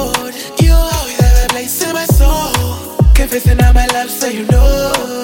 road. You always have a place in my soul. Confessing all my love so you know.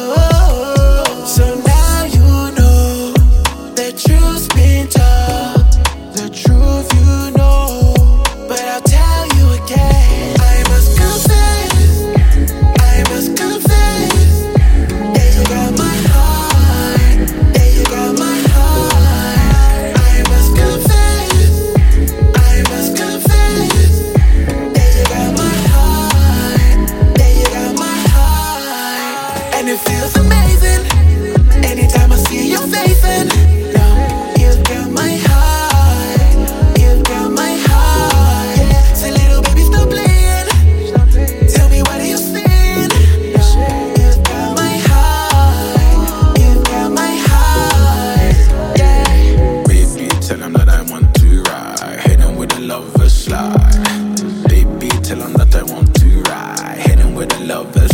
want to ride. With a lover slide. That I want to ride. With a lover